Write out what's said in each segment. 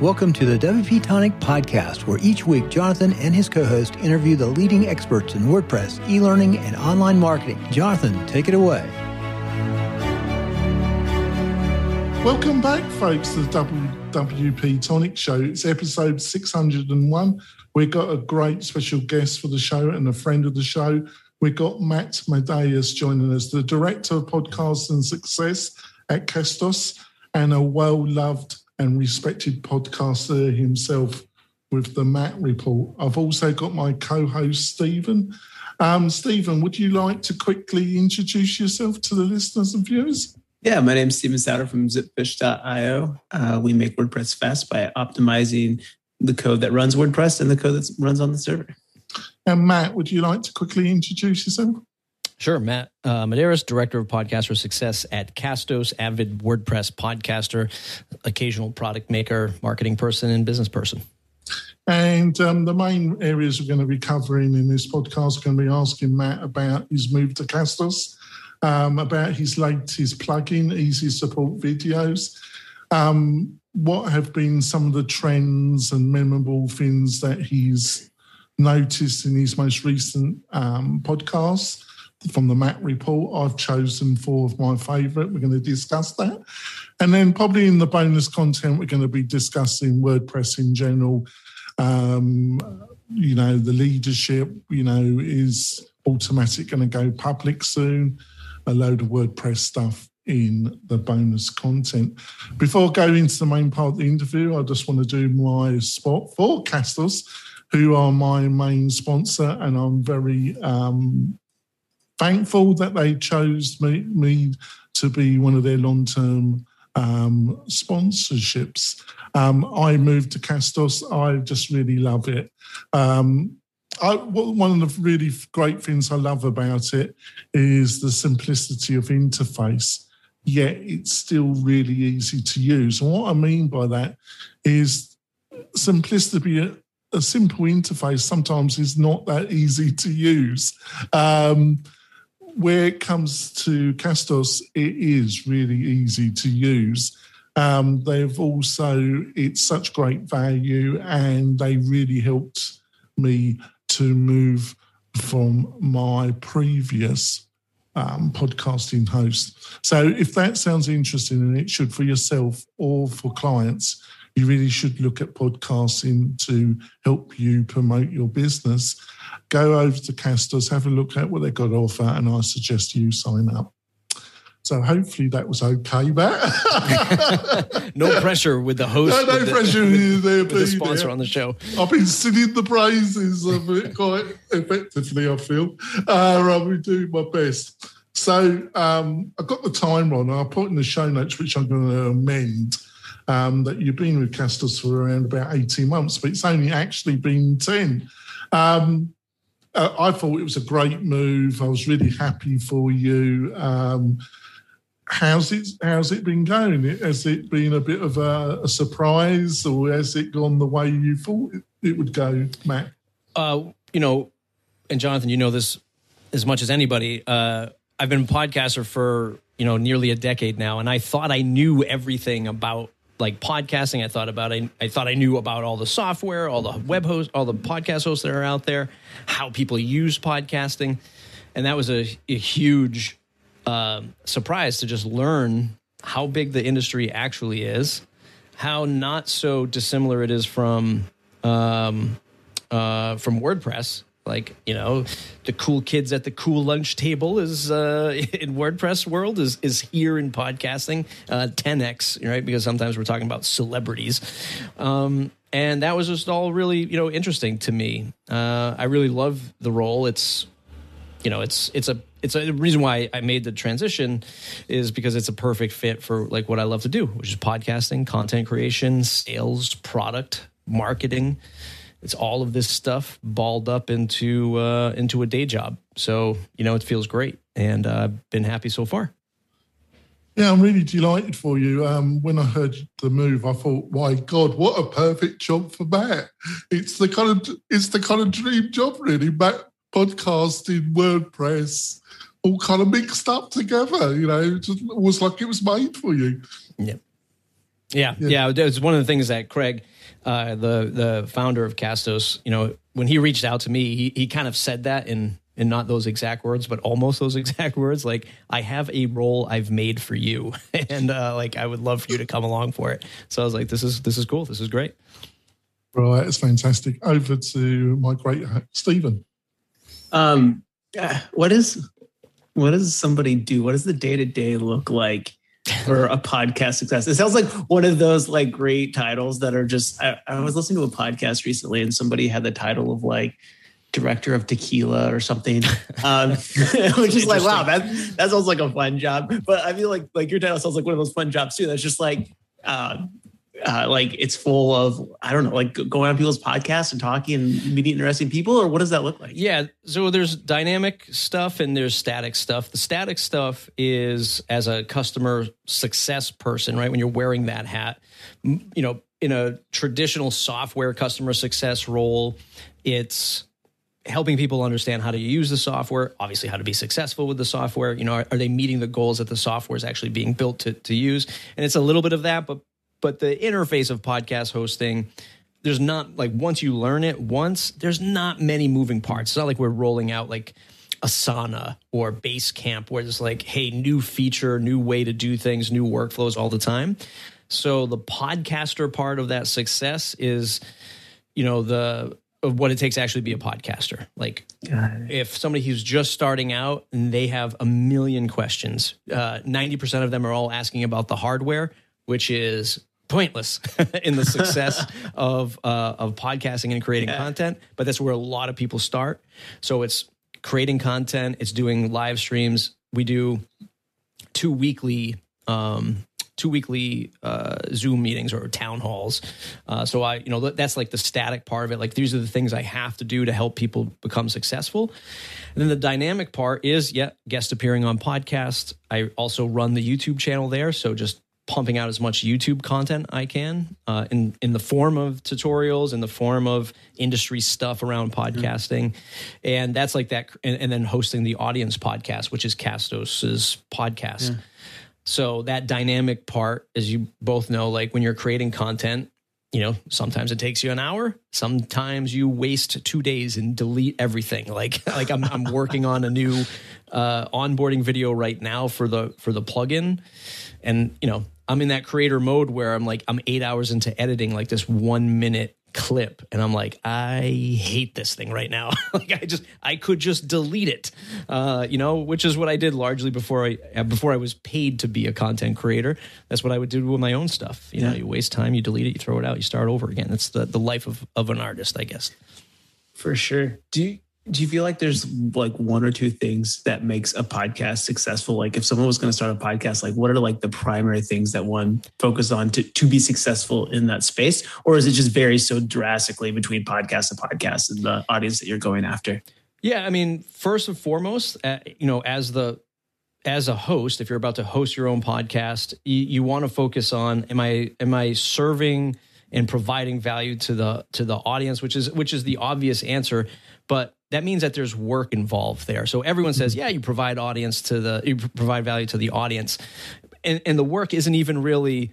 Welcome to the WP Tonic podcast, where each week Jonathan and his co host interview the leading experts in WordPress, e learning, and online marketing. Jonathan, take it away. Welcome back, folks, to the WP Tonic Show. It's episode 601. We've got a great special guest for the show and a friend of the show. We've got Matt Medeiros joining us, the Director of Podcasts and Success at Castos, and a well loved and respected podcaster himself with the Matt Report. I've also got my co host, Stephen. Um, Stephen, would you like to quickly introduce yourself to the listeners and viewers? Yeah, my name is Stephen Souter from zipfish.io. Uh, we make WordPress fast by optimizing the code that runs WordPress and the code that runs on the server. And Matt, would you like to quickly introduce yourself? Sure, Matt. Uh, Medeiros, Director of Podcaster Success at Castos, avid WordPress podcaster, occasional product maker, marketing person, and business person. And um, the main areas we're going to be covering in this podcast are going to be asking Matt about his move to Castos, um, about his latest plugin, Easy Support Videos, um, what have been some of the trends and memorable things that he's noticed in his most recent um, podcasts from the Matt report. I've chosen four of my favourite. We're going to discuss that. And then, probably in the bonus content, we're going to be discussing WordPress in general. Um, you know, the leadership, you know, is Automattic going to go public soon? A load of WordPress stuff in the bonus content. Before I go into the main part of the interview, I just want to do my spot for Castos, who are my main sponsor, and I'm very um, thankful that they chose me, me to be one of their long term um, sponsorships. Um, I moved to Castos. I just really love it. Um, I, one of the really great things I love about it is the simplicity of interface, yet it's still really easy to use. And what I mean by that is simplicity. A, simple interface sometimes is not that easy to use. Um, where it comes to Castos, it is really easy to use. Um, they've also, it's such great value and they really helped me to move from my previous um, podcasting host. So if that sounds interesting and it should for yourself or for clients, you really should look at podcasting to help you promote your business go over to Castos, have a look at what they've got to offer, and I suggest you sign up. So hopefully that was okay, Matt. no pressure with the host. No, no with pressure the, there, with the sponsor on the show. I've been singing the praises of it quite effectively, I feel. Uh, I'll be doing my best. So um, I've got the time on. I'll put in the show notes, which I'm going to amend, um, that you've been with Castos for around about 18 months, but it's only actually been 10. Um, uh, I thought it was a great move. I was really happy for you. Um, how's it How's it been going? Has it been a bit of a, a surprise, or has it gone the way you thought it, it would go, Matt? Uh, you know, and Jonathan, you know this as much as anybody. Uh, I've been a podcaster for you know nearly a decade now, and I thought I knew everything about like podcasting. I thought about I, I thought I knew about all the software, all the web hosts, all the podcast hosts that are out there, how people use podcasting, and that was a, a huge uh, surprise to just learn how big the industry actually is, how not so dissimilar it is from um, uh, from WordPress like you know the cool kids at the cool lunch table is uh, in wordpress world is is here in podcasting uh, 10x right? Because sometimes we're talking about celebrities. Um, and that was just all really you know interesting to me. Uh, i really love the role. It's you know it's it's a it's a reason why I made the transition is because it's a perfect fit for like what I love to do, which is podcasting, content creation, sales, product, marketing it's all of this stuff balled up into uh, into a day job. So you know, it feels great, and uh, I've been happy so far. Yeah, I'm really delighted for you. Um, when I heard the move, I thought, "My God, what a perfect job for Matt! It's the kind of it's the kind of dream job, really. Matt podcasting, WordPress, all kind of mixed up together. You know, it just was like it was made for you." Yeah. Yeah, yeah. It's one of the things that Craig, uh, the the founder of Castos, you know, when he reached out to me, he he kind of said that in in not those exact words, but almost those exact words. Like, I have a role I've made for you, and uh, like I would love for you to come along for it. So I was like, this is this is cool. This is great. Right, it's fantastic. Over to my great Stephen. Um, what is what does somebody do? What does the day to day look like for a podcast success? It sounds like one of those like great titles that are just. I, I was listening to a podcast recently, and somebody had the title of like director of tequila or something, um, which is like, wow, that that sounds like a fun job. But I feel like like your title sounds like one of those fun jobs too. That's just like uh, uh, like it's full of I don't know, like going on people's podcasts and talking and meeting interesting people, or what does that look like? Yeah, so there's dynamic stuff and there's static stuff. The static stuff is as a customer success person, right? When you're wearing that hat, you know, in a traditional software customer success role, it's helping people understand how to use the software, obviously how to be successful with the software. You know, are, are, they meeting the goals that the software is actually being built to, to use? And it's a little bit of that, but but the interface of podcast hosting, there's not like once you learn it once, there's not many moving parts. It's not like we're rolling out like Asana or Basecamp where it's like, hey, new feature, new way to do things, new workflows all the time. So the podcaster part of that success is, you know, the of what it takes to actually be a podcaster. Like if somebody who's just starting out and they have a million questions, uh, 90% of them are all asking about the hardware, which is pointless in the success of uh, of podcasting and creating yeah. content. But that's where a lot of people start. So it's creating content. It's doing live streams. We do two weekly um, two weekly uh, Zoom meetings or town halls. Uh, so I, you know, that's like the static part of it. Like these are the things I have to do to help people become successful. And then the dynamic part is, yeah, guest appearing on podcasts. I also run the YouTube channel there. So just pumping out as much YouTube content I can uh, in in the form of tutorials, in the form of industry stuff around podcasting, mm-hmm. and that's like that. And, and, then hosting the audience podcast, which is Castos's podcast. Yeah. So that dynamic part, as you both know, like when you're creating content, you know, sometimes it takes you an hour. Sometimes you waste two days and delete everything. Like, like I'm, I'm working on a new uh, onboarding video right now for the for the plugin, and you know, I'm in that creator mode where I'm like, I'm eight hours into editing like this one minute clip and i'm like i hate this thing right now. Like i just i could just delete it. Uh, you know which is what i did largely before i uh, before i was paid to be a content creator. That's what i would do with my own stuff. You yeah. know you waste time you delete it you throw it out you start over again. That's the, the life of, of an artist i guess. For sure. Do you do you feel like there's like one or two things that makes a podcast successful? Like if someone was going to start a podcast like what are like the primary things that one focus on to, to be successful in that space? Or is it just vary so drastically between podcast and podcast and the audience that you're going after? Yeah i mean first and foremost uh, you know as the as a host if you're about to host your own podcast you, you want to focus on am i am i serving and providing value to the to the audience which is which is the obvious answer. But that means that there's work involved there. So everyone says, yeah, you provide audience to the, you provide value to the audience. And, and the work isn't even really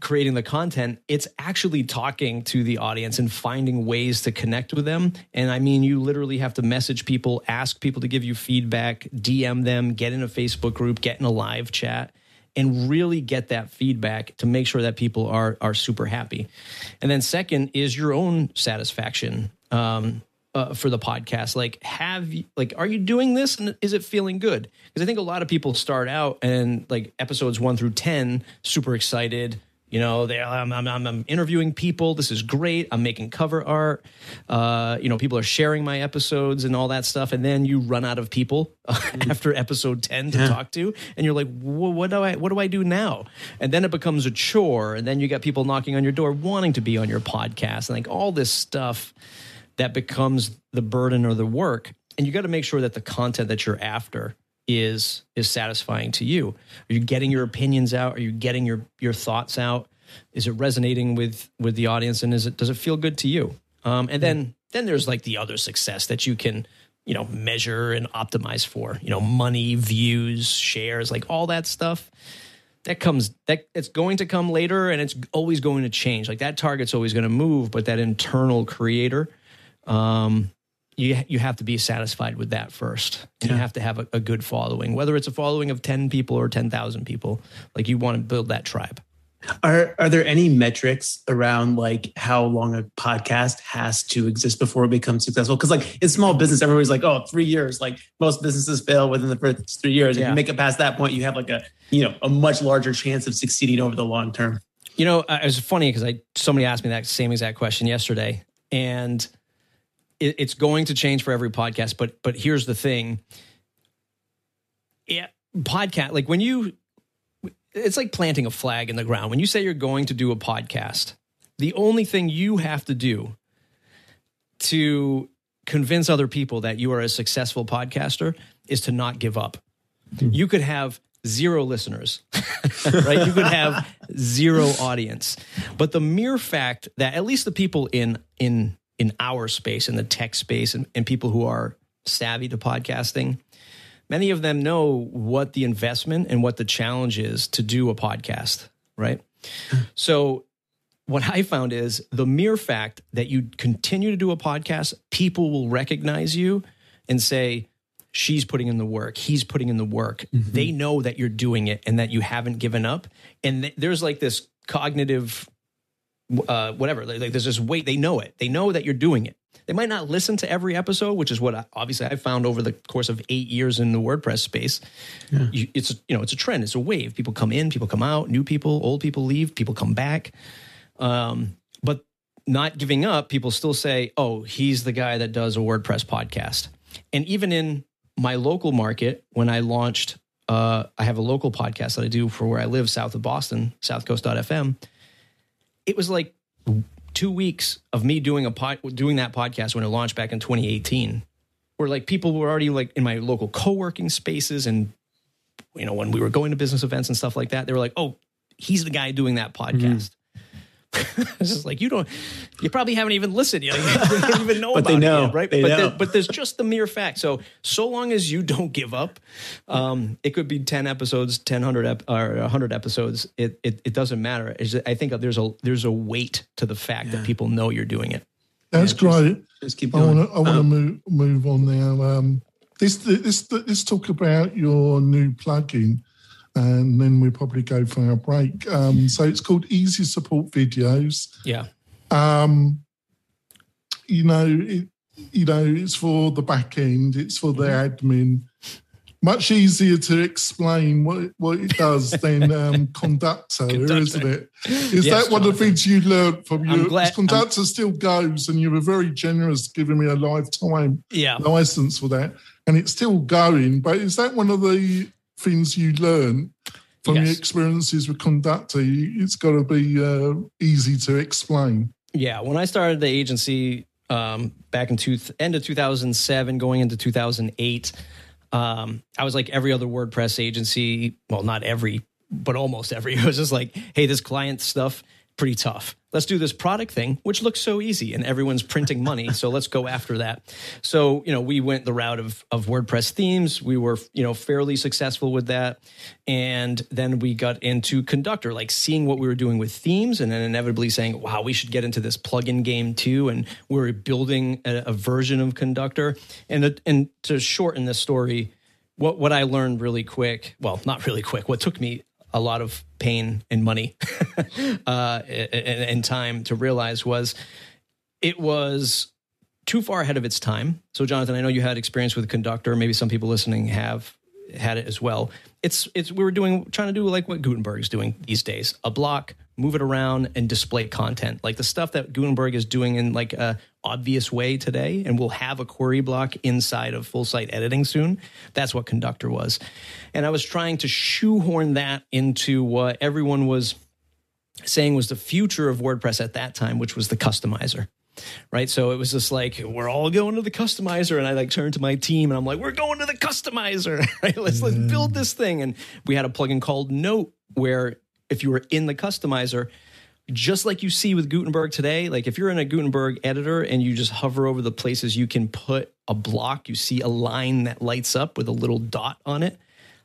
creating the content, it's actually talking to the audience and finding ways to connect with them. And I mean, you literally have to message people, ask people to give you feedback, DM them, get in a Facebook group, get in a live chat and really get that feedback to make sure that people are are super happy. And then second is your own satisfaction. Um, uh, for the podcast. Like have you, like are you doing this? And is it feeling good? Because i think a lot of people start out and like episodes 1 through 10 super excited. You know they I'm, I'm, I'm interviewing people. This is great. I'm making cover art. Uh, you know people are sharing my episodes and all that stuff. And then you run out of people after episode 10 to yeah. talk to. And you're like what do i what do i do now? And then it becomes a chore. And then you got people knocking on your door wanting to be on your podcast and like all this stuff that becomes the burden or the work. And you got to make sure that the content that you're after is is satisfying to you. Are you getting your opinions out? Are you getting your your thoughts out? Is it resonating with with the audience? And is it does it feel good to you? Um, and then then there's like the other success that you can you know measure and optimize for you know money views shares like all that stuff. That comes that it's going to come later and it's always going to change. Like that target's always going to move but that internal creator um you you have to be satisfied with that first and you have to have a, a good following whether it's a following of 10 people or 10,000 people like you want to build that tribe Are are there any metrics around like how long a podcast has to exist before it becomes successful? Because like in small business, everybody's like, oh, three years. Like most businesses fail within the first three years. If Yeah. you make it past that point, you have like a you know a much larger chance of succeeding over the long term. You know, it was funny because I somebody asked me that same exact question yesterday, and it, it's going to change for every podcast. But but here's the thing: yeah, podcast like when you, it's like planting a flag in the ground. When you say you're going to do a podcast, the only thing you have to do to convince other people that you are a successful podcaster is to not give up. Hmm. You could have zero listeners, right? You could have zero audience. But the mere fact that at least the people in in in our space, in the tech space, and, and people who are savvy to podcasting, many of them know what the investment and what the challenge is to do a podcast, right? So what I found is the mere fact that you continue to do a podcast, people will recognize you and say, she's putting in the work, he's putting in the work. Mm-hmm. They know that you're doing it and that you haven't given up. And th- there's like this cognitive, uh, whatever, like there's this weight. They know it. They know that you're doing it. They might not listen to every episode, which is what I, obviously I found over the course of eight years in the WordPress space. You, it's you know it's a trend. It's a wave. People come in, people come out. New people, old people leave. People come back. Um, but not giving up, people still say, "Oh, he's the guy that does a WordPress podcast." And even in my local market, when I launched, uh, I have a local podcast that I do for where I live, south of Boston, Southcoast.fm. It was like two weeks of me doing a pod, doing that podcast when it launched back in 2018, where like people were already like in my local co-working spaces and you know when we were going to business events and stuff like that, they were like, "Oh, he's the guy doing that podcast." it's just like you don't, you probably haven't even listened. You, know, you don't even know But about they it yet, right? They but, know. the- but there's just the mere fact. So so long as you don't give up, um, it could be ten episodes, 10, 100 ep- or hundred episodes. It, it it doesn't matter. It's just- I think there's a there's a weight to the fact that people know you're doing it. That's Yeah, great. Just keep I going. want to I want to Um, move move on now. Um, this this let's talk about your new plugin, and then we'll probably go for our break. Um, so it's called Easy Support Videos. Yeah. Um, you know, it, you know, it's for the back end. It's for the admin. Much easier to explain what it, what it does than um, Conductor, Conductor. isn't it? Is Yes, that one of the things you learned from I'm your glad- Conductor? still goes, and you were very generous giving me a lifetime Yeah. license for that, and it's still going. But is that one of the things you learn from your experiences with conductor, it's got to be uh, easy to explain. Yeah, when I started the agency um, back in two, end of 2007, going into 2008, um, I was like every other WordPress agency. Well, not every, but almost every. It was just like, hey, this client stuff pretty tough. Let's do this product thing, which looks so easy, and everyone's printing money. so let's go after that. So you know, we went the route of of WordPress themes. We were you know fairly successful with that, and then we got into Conductor, like seeing what we were doing with themes, and then inevitably saying, "Wow, we should get into this plugin game too." And we're building a, a version of Conductor. And and to shorten this story, what what I learned really quick, well, not really quick, what took me a lot of pain and money uh, and, and time to realize was it was too far ahead of its time. So, Jonathan, I know you had experience with Conductor. Maybe some people listening have had it as well. It's it's we were doing trying to do like what Gutenberg is doing these days: a block, move it around, and display content, like the stuff that Gutenberg is doing in like a obvious way today. And we'll have a query block inside of full site editing soon. That's what Conductor was, and I was trying to shoehorn that into what everyone was saying was the future of WordPress at that time, which was the customizer. Right. So it was just like, we're all going to the customizer. And I like turned to my team and I'm like, we're going to the customizer. Right. Let's let's build this thing. And we had a plugin called Note where if you were in the customizer, just like you see with Gutenberg today, like if you're in a Gutenberg editor and you just hover over the places you can put a block, you see a line that lights up with a little dot on it.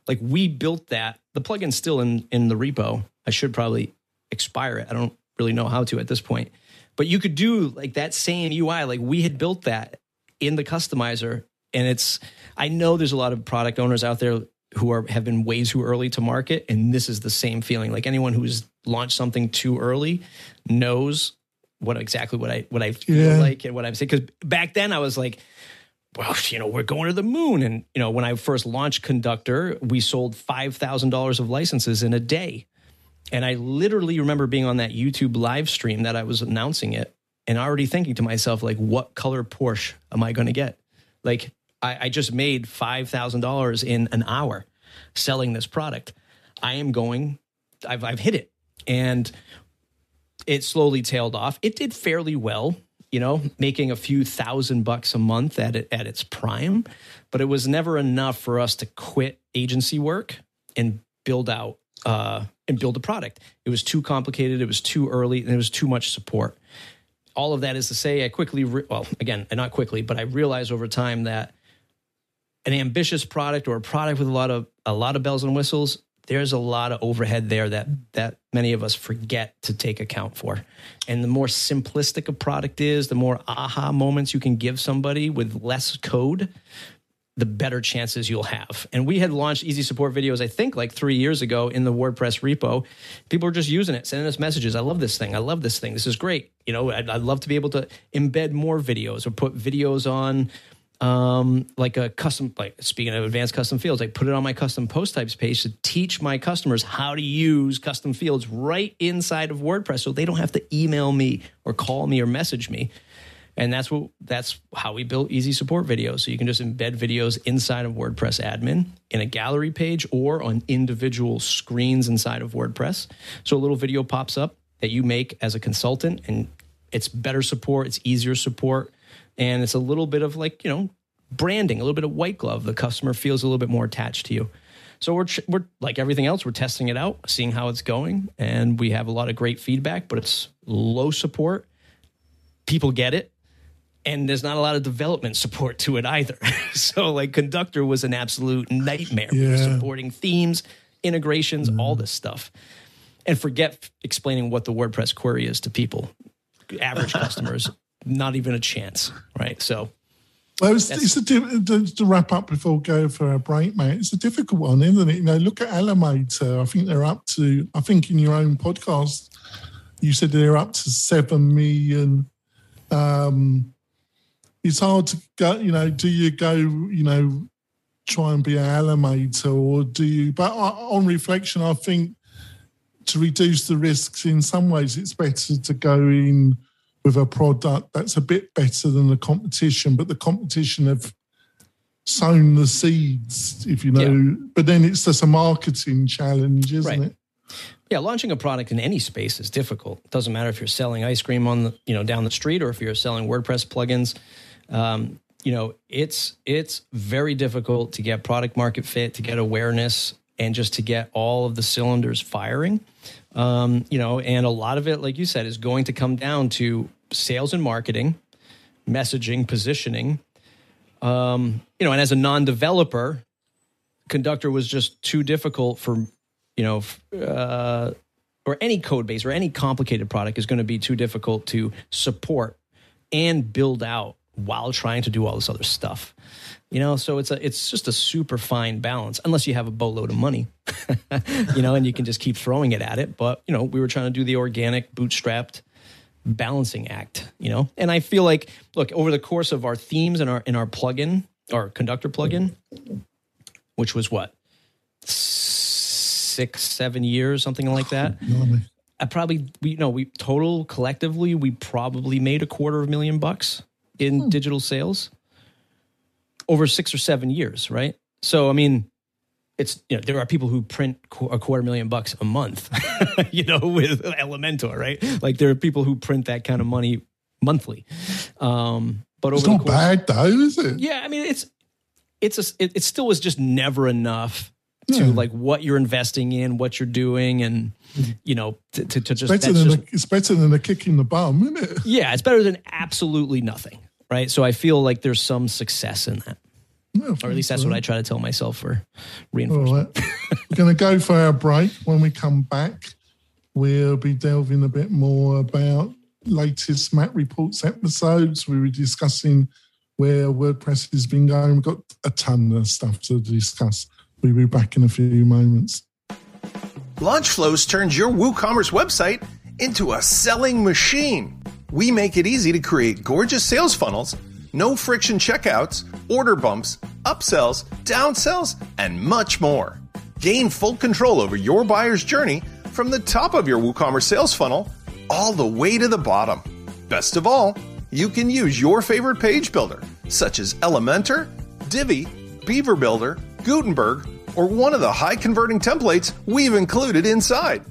Like we built that. The plugin's still in in the repo. I should probably expire it. I don't really know how to at this point. But you could do like that same UI. Like we had built that in the customizer, and it's. I know there's a lot of product owners out there who are have been way too early to market, and this is the same feeling. Like anyone who's launched something too early knows what exactly what I what I feel Yeah. like and what I'm saying. Because back then I was like, well, you know, we're going to the moon. And, you know, when I first launched Conductor, we sold $5,000 of licenses in a day. And I literally remember being on that YouTube live stream that I was announcing it and already thinking to myself, like, what color Porsche am I going to get? Like, I, I just made $5,000 in an hour selling this product. I am going, I've, I've hit it. And it slowly tailed off. It did fairly well, you know, making a few thousand bucks a month at it at its prime, but it was never enough for us to quit agency work and build out uh, and build a product. It was too complicated. It was too early, and it was too much support. All of that is to say, I quickly, re- well, again, not quickly, but I realized over time that an ambitious product or a product with a lot of a lot of bells and whistles there's a lot of overhead there that that many of us forget to take account for. And the more simplistic a product is the more aha moments you can give somebody with less code the better chances you'll have. And we had launched easy support videos i think like three years ago in the wordpress repo. People were just using it sending us messages. I love this thing. I love this thing. This is great. You know i'd, I'd love to be able to embed more videos or put videos on um, like a custom, like speaking of advanced custom fields, I put it on my custom post types page to teach my customers how to use custom fields right inside of WordPress, so they don't have to email me or call me or message me. And that's what that's how we built easy support videos. So you can just embed videos inside of WordPress admin in a gallery page or on individual screens inside of WordPress. So a little video pops up that you make as a consultant and it's better support, it's easier support, and it's a little bit of like, you know, branding, a little bit of white glove. The customer feels a little bit more attached to you. So we're we're like everything else, we're testing it out, seeing how it's going, and we have a lot of great feedback, but it's low support. People get it, and there's not a lot of development support to it either. so like Conductor was an absolute nightmare We Yeah. supporting themes, integrations, mm-hmm. all this stuff. And forget explaining what the WordPress query is to people. Average customers, not even a chance, right? So Well, it's, it's a to, to wrap up before we go for a break, mate. It's a difficult one, isn't it? You know, look at Elementor. I think they're up to. I think in your own podcast, you said they're up to seven million. Um, it's hard to go. You know, do you go? You know, try and be an Elementor, or do you? But on reflection, I think to reduce the risks, in some ways, it's better to go in with a product that's a bit better than the competition, but the competition have sown the seeds, if you know. But then it's just a marketing challenge, isn't Right. it? Yeah, launching a product in any space is difficult. It doesn't matter if you're selling ice cream on the you know down the street or if you're selling WordPress plugins. Um, you know, it's it's very difficult to get product market fit, to get awareness, and just to get all of the cylinders firing. Um, you know, and a lot of it, like you said, is going to come down to sales and marketing, messaging, positioning. Um, you know, and as a non-developer, Conductor was just too difficult for you know, uh, or any code base or any complicated product is going to be too difficult to support and build out while trying to do all this other stuff. You know, so it's a it's just a super fine balance unless you have a boatload of money, you know, and you can just keep throwing it at it. But you know, we were trying to do the organic, bootstrapped balancing act, you know. And I feel like, look, over the course of our themes and our in our plugin, our conductor plugin, which was what six, seven years, something like that. I probably we you know we total collectively we probably made a quarter of a million bucks in digital sales over six or seven years, right? So I mean, it's you know there are people who print a quarter million bucks a month, you know, with Elementor, right? Like there are people who print that kind of money monthly. Um, but over It's not course, bad though, is it? yeah, I mean it's it's a it, it still was just never enough to Yeah. like what you're investing in, what you're doing, and you know to to, to just Better than just a, it's better than a kick in the bum, isn't it? yeah, it's better than absolutely nothing, right? So I feel like there's some success in that. Yeah, or at least that's what I try to tell myself for All reinforcement. right. We're going to go for our break. When we come back, we'll be delving a bit more about latest Matt Reports episodes. We were discussing where WordPress has been going. We've got a ton of stuff to discuss. We'll be back in a few moments. Launchflows turns your WooCommerce website into a selling machine. We make it easy to create gorgeous sales funnels, no friction checkouts, order bumps, upsells, downsells, and much more. Gain full control over your buyer's journey from the top of your WooCommerce sales funnel all the way to the bottom. Best of all, you can use your favorite page builder, such as Elementor, Divi, Beaver Builder, Gutenberg, or one of the high converting templates we've included inside.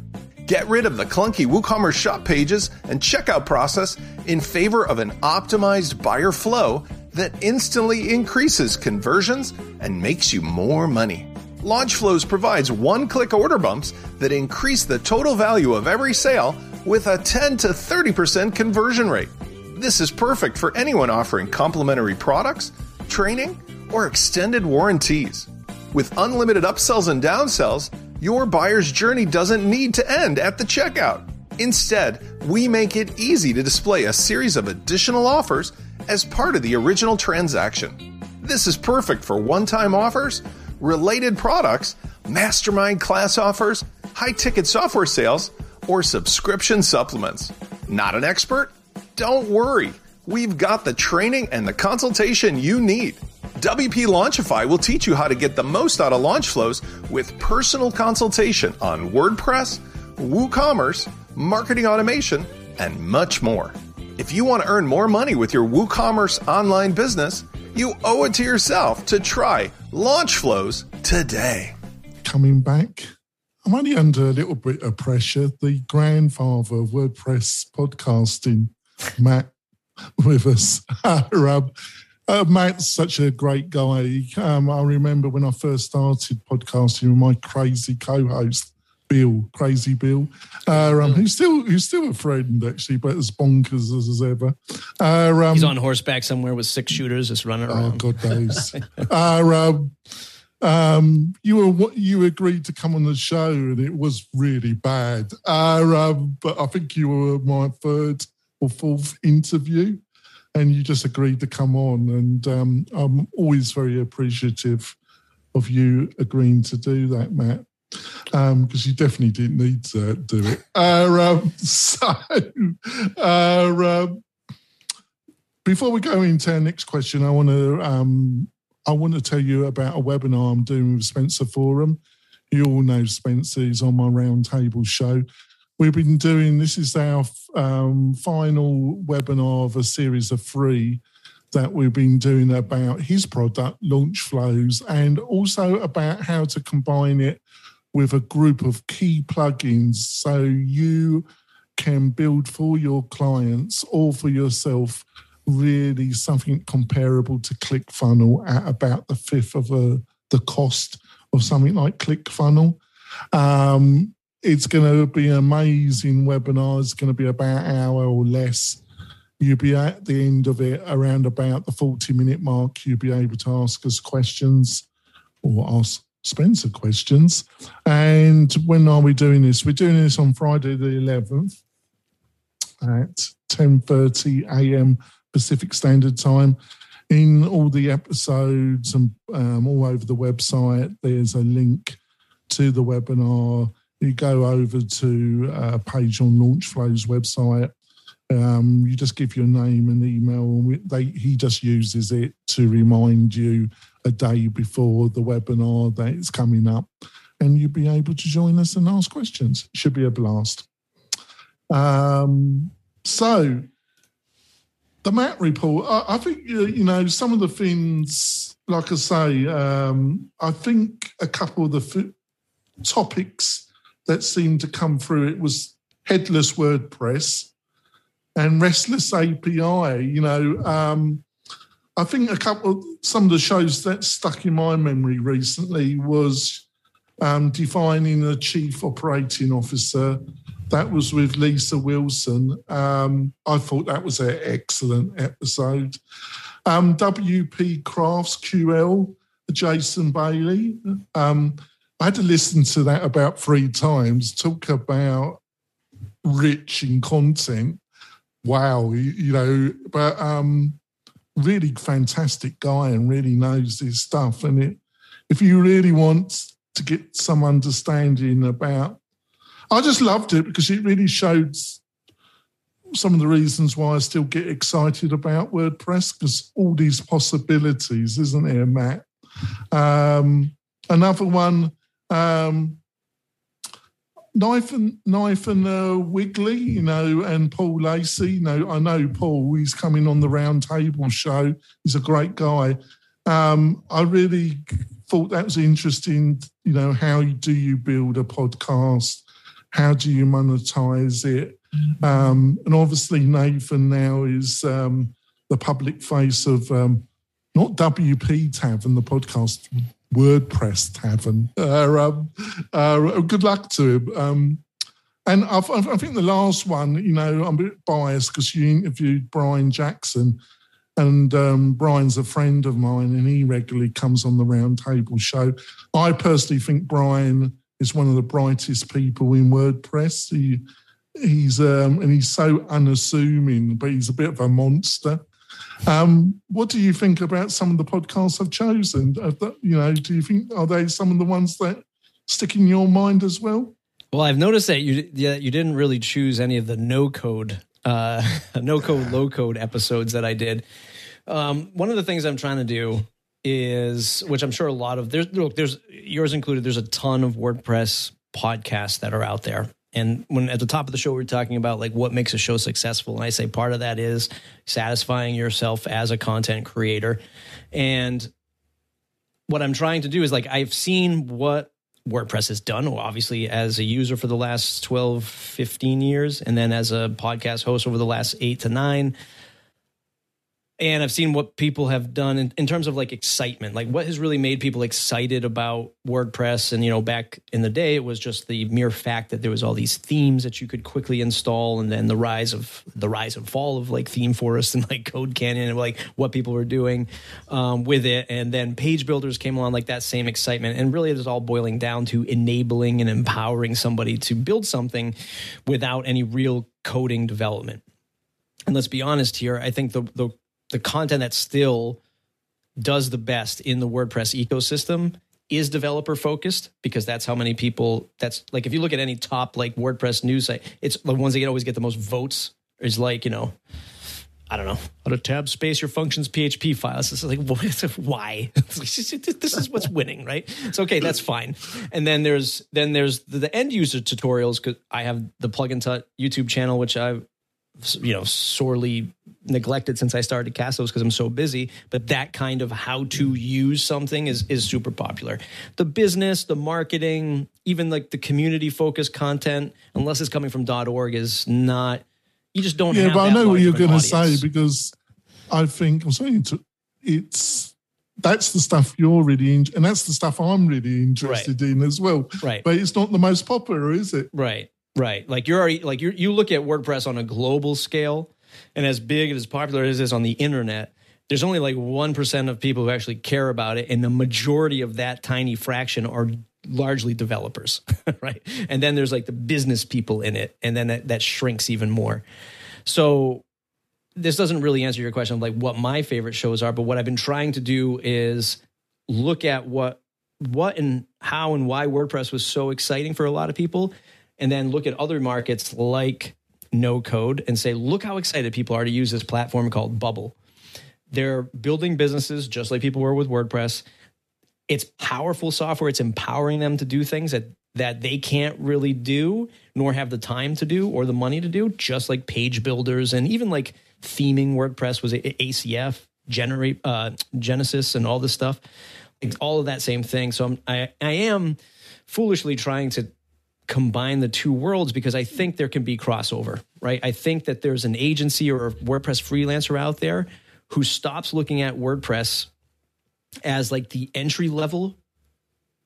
Get rid of the clunky WooCommerce shop pages and checkout process in favor of an optimized buyer flow that instantly increases conversions and makes you more money. LaunchFlows provides one click order bumps that increase the total value of every sale with a 10 to 30% conversion rate. This is perfect for anyone offering complimentary products, training, or extended warranties. With unlimited upsells and downsells, your buyer's journey doesn't need to end at the checkout. Instead, we make it easy to display a series of additional offers as part of the original transaction. This is perfect for one time offers, related products, mastermind class offers, high ticket software sales, or subscription supplements. Not an expert? Don't worry. We've got the training and the consultation you need. WP Launchify will teach you how to get the most out of LaunchFlows with personal consultation on WordPress, WooCommerce, marketing automation, and much more. If you want to earn more money with your WooCommerce online business, you owe it to yourself to try LaunchFlows today. Coming back, I'm only under a little bit of pressure. The grandfather of WordPress podcasting, Matt, with us. Rob. Uh, Matt's such a great guy. Um, I remember when I first started podcasting with my crazy co-host Bill, Crazy Bill, uh, um, who's still who's still a friend actually, but as bonkers as, as ever. Uh, um, He's on horseback somewhere with six shooters just running Oh around. God knows. uh, um, um, you were you agreed to come on the show, and it was really bad. Uh, um, but I think you were my third or fourth interview, and you just agreed to come on. And um, I'm always very appreciative of you agreeing to do that, Matt. Because you definitely didn't need to do it. Uh, um, so, uh, um, before we go into our next question, I want to um, I want to tell you about a webinar I'm doing with Spencer Forman. You all know Spencer; he's on my roundtable show. We've been doing this is our um, final webinar of a series of three that we've been doing about his product LaunchFlows and also about how to combine it with a group of key plugins so you can build for your clients or for yourself really something comparable to ClickFunnel at about the fifth of a, the cost of something like ClickFunnel. Um, it's going to be an amazing webinar. It's going to be about an hour or less. You'll be at the end of it around about the 40 minute mark. You'll be able to ask us questions or ask Spencer questions. And when are we doing this? We're doing this on Friday the 11th at 10:30 a.m. Pacific Standard Time. In all the episodes and um, all over the website, there's a link to the webinar. You go over to a page on Launchflow's website. Um, you just give your name and email, and we, they, he just uses it to remind you a day before the webinar that it's coming up, and you'll be able to join us and ask questions. Should be a blast. Um, so, the Matt report, I, I think, you you know, some of the things, like I say, um, I think a couple of the f- topics that seemed to come through it was headless WordPress and RESTful API. You know, um, I think a couple, some of the shows that stuck in my memory recently was um, defining a chief operating officer. That was with Lisa Wilson. Um, I thought that was an excellent episode. Um, WPGraphQL, Jason Bailey. I had to listen to that about three times. Talk about rich in content. Wow, you, you know, but um, really fantastic guy and really knows his stuff. And it, if you really want to get some understanding about, I just loved it because it really showed some of the reasons why I still get excited about WordPress because all these possibilities, isn't there, Matt? Um, another one, um, Nathan Knife and uh, Wrigley, you know, and Paul Lacey. You know, I know Paul. He's coming on the Roundtable show. He's a great guy. Um, I really thought that was interesting. You know, how do you build a podcast? How do you monetize it? Um, and obviously, Nathan now is um, the public face of um, not WP Tavern, the podcast, WordPress Tavern. Uh, um, uh, good luck to him. Um, and I, I, think the last one, you know, I'm a bit biased because you interviewed Brian Jackson, and um, Brian's a friend of mine, and he regularly comes on the Roundtable show. I personally think Brian is one of the brightest people in WordPress. He he's um, and he's so unassuming, but he's a bit of a monster. Um, what do you think about some of the podcasts I've chosen? You know, do you think are they some of the ones that stick in your mind as well? Well, I've noticed that you yeah, you didn't really choose any of the no code, uh, no code, low code episodes that I did. Um, one of the things I'm trying to do is, which I'm sure a lot of there's look, there's yours included. There's a ton of WordPress podcasts that are out there. And when at the top of the show, we are talking about like what makes a show successful. And I say part of that is satisfying yourself as a content creator. And what I'm trying to do is like, I've seen what WordPress has done, obviously, as a user for the last 12, 15 years, and then as a podcast host over the last eight to nine and I've seen what people have done in, in, terms of like excitement, like what has really made people excited about WordPress. And you know, back in the day, it was just the mere fact that there was all these themes that you could quickly install, and then the rise of the rise and fall of like theme forest and like Code Canyon and like what people were doing um, with it. And then page builders came along, like that same excitement. And really, it is all boiling down to enabling and empowering somebody to build something without any real coding development. And let's be honest here, I think the the the content that still does the best in the WordPress ecosystem is developer focused because that's how many people that's like if you look at any top like WordPress news site, it's the ones that always get the most votes is like, you know, I don't know how to tab space your functions PHP files. It's like why? this is what's winning, right? It's okay, that's fine. And then there's then there's the, end user tutorials because I have the plugin tut YouTube channel, which I've you know sorely neglected since I started Castos because I'm so busy. But that kind of how to use something is is super popular. The business, the marketing, even like the community focused content, unless it's coming from .org, is not. You just don't. Yeah, but I know what you're going to say because I think I'm saying it's that's the stuff you're really in, and that's the stuff I'm really interested right. in as well. Right. But it's not the most popular, is it? Right. Right. Like you're already like you you look at WordPress on a global scale and as big and as popular as it is on the internet, there's only like 1% of people who actually care about it and the majority of that tiny fraction are largely developers, right? And then there's like the business people in it and then that, that shrinks even more. So this doesn't really answer your question of like what my favorite shows are, but what I've been trying to do is look at what what and how and why WordPress was so exciting for a lot of people and then look at other markets like no code and say, look how excited people are to use this platform called Bubble. They're building businesses just like people were with WordPress. It's powerful software. It's empowering them to do things that that they can't really do, nor have the time to do or the money to do, just like page builders and even like theming WordPress was ACF, generate uh, Genesis, and all this stuff. It's all of that same thing. So I'm, I I am foolishly trying to combine the two worlds because I think there can be crossover, right? I think that there's an agency or a WordPress freelancer out there who stops looking at WordPress as like the entry level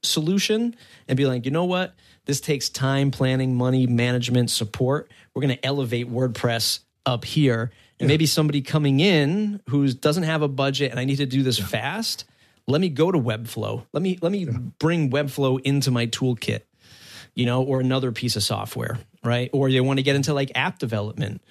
solution and be like, you know what? This takes time, planning, money, management, support. We're going to elevate WordPress up here And maybe somebody coming in who doesn't have a budget and I need to do this fast. Let me go to Webflow. Let me let me bring Webflow into my toolkit, you know, or another piece of software, right? Or they want to get into like app development.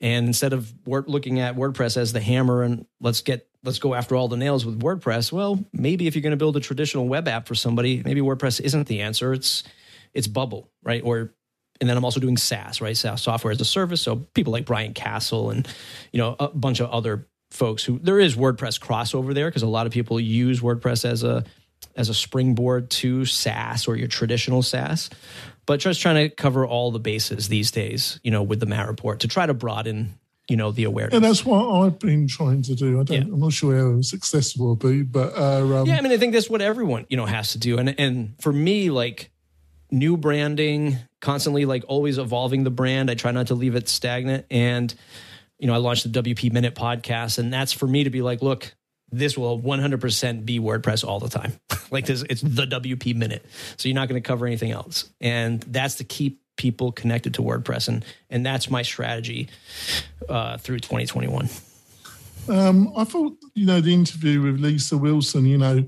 And instead of looking at WordPress as the hammer and let's get let's go after all the nails with WordPress, well, maybe if you're going to build a traditional web app for somebody, maybe WordPress isn't the answer. It's it's Bubble, right? Or and then I'm also doing SaaS, right? SaaS software as a service. So people like Brian Casel and you know a bunch of other folks who there is WordPress crossover there because a lot of people use WordPress as a as a springboard to SaaS or your traditional SaaS. But just trying to cover all the bases these days, you know, with the Matt report to try to broaden, you know, the awareness. And that's what I've been trying to do. I don't, Yeah. I'm not sure how successful will be, but uh, um, Yeah, I mean, I think that's what everyone you know has to do, and and for me, like new branding, constantly like always evolving the brand. I try not to leave it stagnant, and you know, I launched the WP Minute podcast, and that's for me to be like, look, this will 100% be WordPress all the time. like this, it's the WP Minute, so you're not going to cover anything else, and that's to keep people connected to WordPress, and and that's my strategy uh, through 2021. Um, I thought, you know, the interview with Lisa Wilson, you know,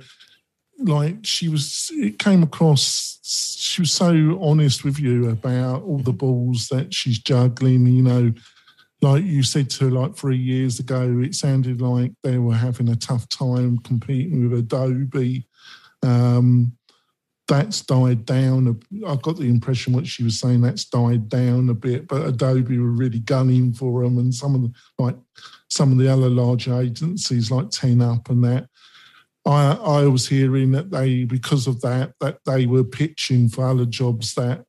like she was, it came across, she was so honest with you about all the balls that she's juggling, you know. Like you said to like three years ago, it sounded like they were having a tough time competing with Adobe. Um, that's died down. I got the impression what she was saying that's died down a bit, but Adobe were really gunning for them, and some of the like some of the other larger agencies like 10up and that. I I was hearing that they because of that that they were pitching for other jobs that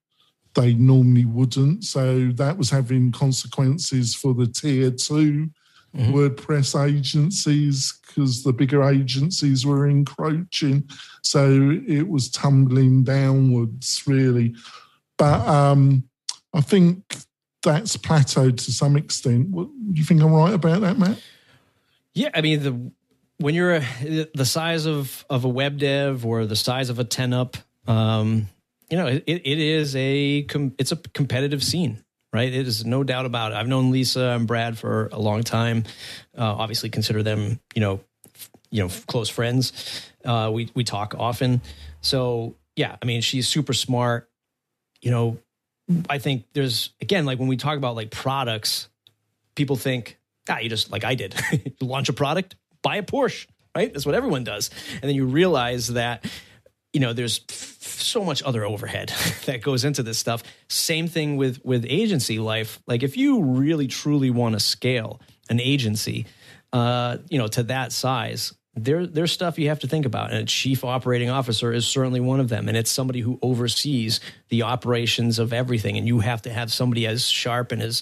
they normally wouldn't. So that was having consequences for the tier 2 WordPress agencies because the bigger agencies were encroaching. So it was tumbling downwards, really. But um, I think that's plateaued to some extent. What, do you think I'm right about that, Matt? Yeah, I mean the when you're a, the size of of a web dev or the size of a 10up, um, you know, it, it is a com, it's a competitive scene, right? It is no doubt about it. I've known Lisa and Brad for a long time. Uh, obviously, consider them, you know, f- you know, close friends. Uh, we we talk often, so yeah. I mean, she's super smart. You know, I think there's again like when we talk about like products, people think ah, you just like I did, launch a product, buy a Porsche, right? That's what everyone does, and then you realize that you know there's so much other overhead that goes into this stuff. Same thing with with agency life. Like if you really truly want to scale an agency, uh, you know, to that size. There, there's stuff you have to think about, and a chief operating officer is certainly one of them. And it's somebody who oversees the operations of everything. And you have to have somebody as sharp and as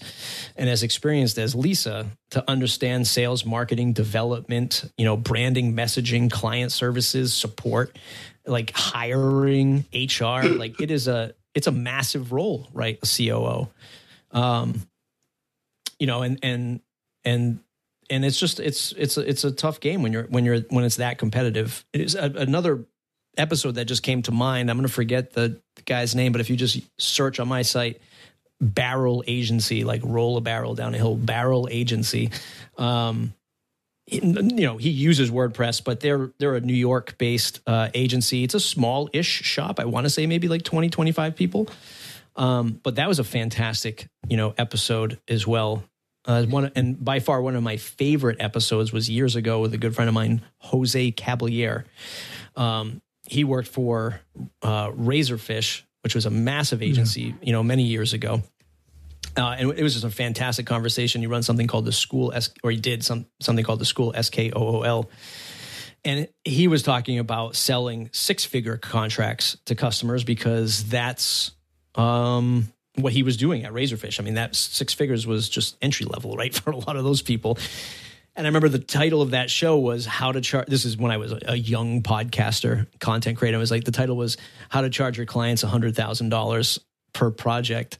and as experienced as Lisa to understand sales, marketing, development, you know, branding, messaging, client services, support, like hiring, HR. Like it is a it's a massive role, right? A COO. Um, you know, and and and and it's just it's it's a, it's a tough game when you're when you're when it's that competitive. It is a, another episode that just came to mind. I'm going to forget the, the guy's name, but if you just search on my site, Barrel Agency, like roll a barrel down a hill, Barrel Agency. Um, you know he uses WordPress, but they're they're a New York based uh, agency. It's a small ish shop. I want to say maybe like 20, 25 people. Um, but that was a fantastic, you know, episode as well. Uh, one and by far one of my favorite episodes was years ago with a good friend of mine, Jose Caballero. Um, he worked for uh, Razorfish, which was a massive agency, you know, many years ago. Uh, and it was just a fantastic conversation. He run something called the School S, or he did some something called the School S K O O L, and he was talking about selling six figure contracts to customers because that's um, what he was doing at Razorfish. I mean, that six figures was just entry level, right, for a lot of those people. And I remember the title of that show was How to Charge. This is when I was a young podcaster, content creator. I was like the title was How to Charge Your Clients $100,000 per project.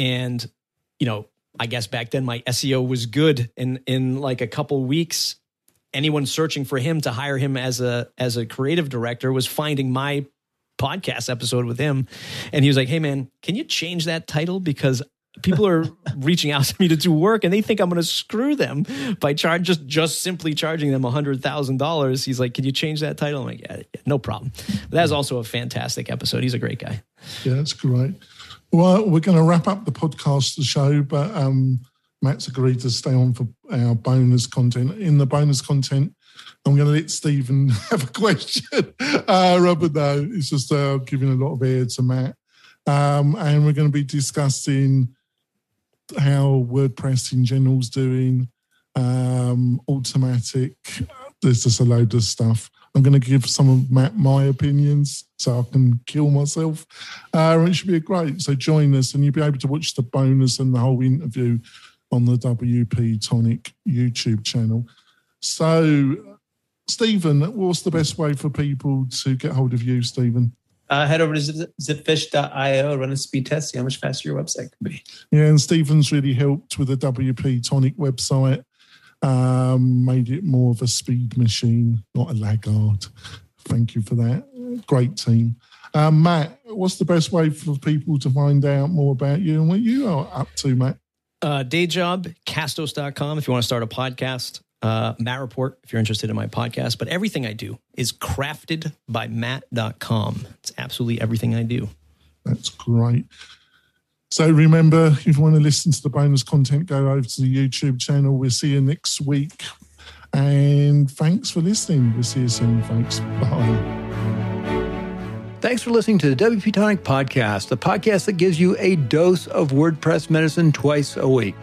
And, you know, I guess back then my SEO was good. In, in like a couple weeks, anyone searching for him to hire him as a as a creative director was finding my podcast episode with him and he was like hey man can you change that title because people are reaching out to me to do work and they think I'm going to screw them by charge just just simply charging them $100,000. He's like, "Can you change that title?" I'm like, yeah, yeah no problem. But that was also a fantastic episode. He's a great guy. Yeah, that's great. Well, we're going to wrap up the podcast, the show, but um, Matt's agreed to stay on for our bonus content. In the bonus content, I'm going to let Stephen have a question. Uh, Robert, no, it's just uh, giving a lot of air to Matt. Um, and we're going to be discussing how WordPress in general is doing, um, Automattic. There's just a load of stuff. I'm going to give some of Matt my opinions so I can kill myself. Uh, it should be a great. So join us, and you'll be able to watch the bonus and the whole interview on the WP Tonic YouTube channel. So, Stephen, what's the best way for people to get hold of you, Stephen? Uh, head over to zipfish.io, run a speed test, see how much faster your website can be. Yeah, and Stephen's really helped with the WP Tonic website, um, made it more of a speed machine, not a laggard. Thank you for that. Great team. Um, Matt, what's the best way for people to find out more about you and what you are up to, Matt? Uh, day job, castos.com if you want to start a podcast uh, Matt Report if you're interested in my podcast. But everything I do is crafted by Matt.com. It's absolutely everything I do. That's great. So remember, if you want to listen to the bonus content, go over to the YouTube channel. We'll see you next week. And thanks for listening. We'll see you soon, folks. Bye. Thanks for listening to the WP Tonic Podcast, the podcast that gives you a dose of WordPress medicine twice a week.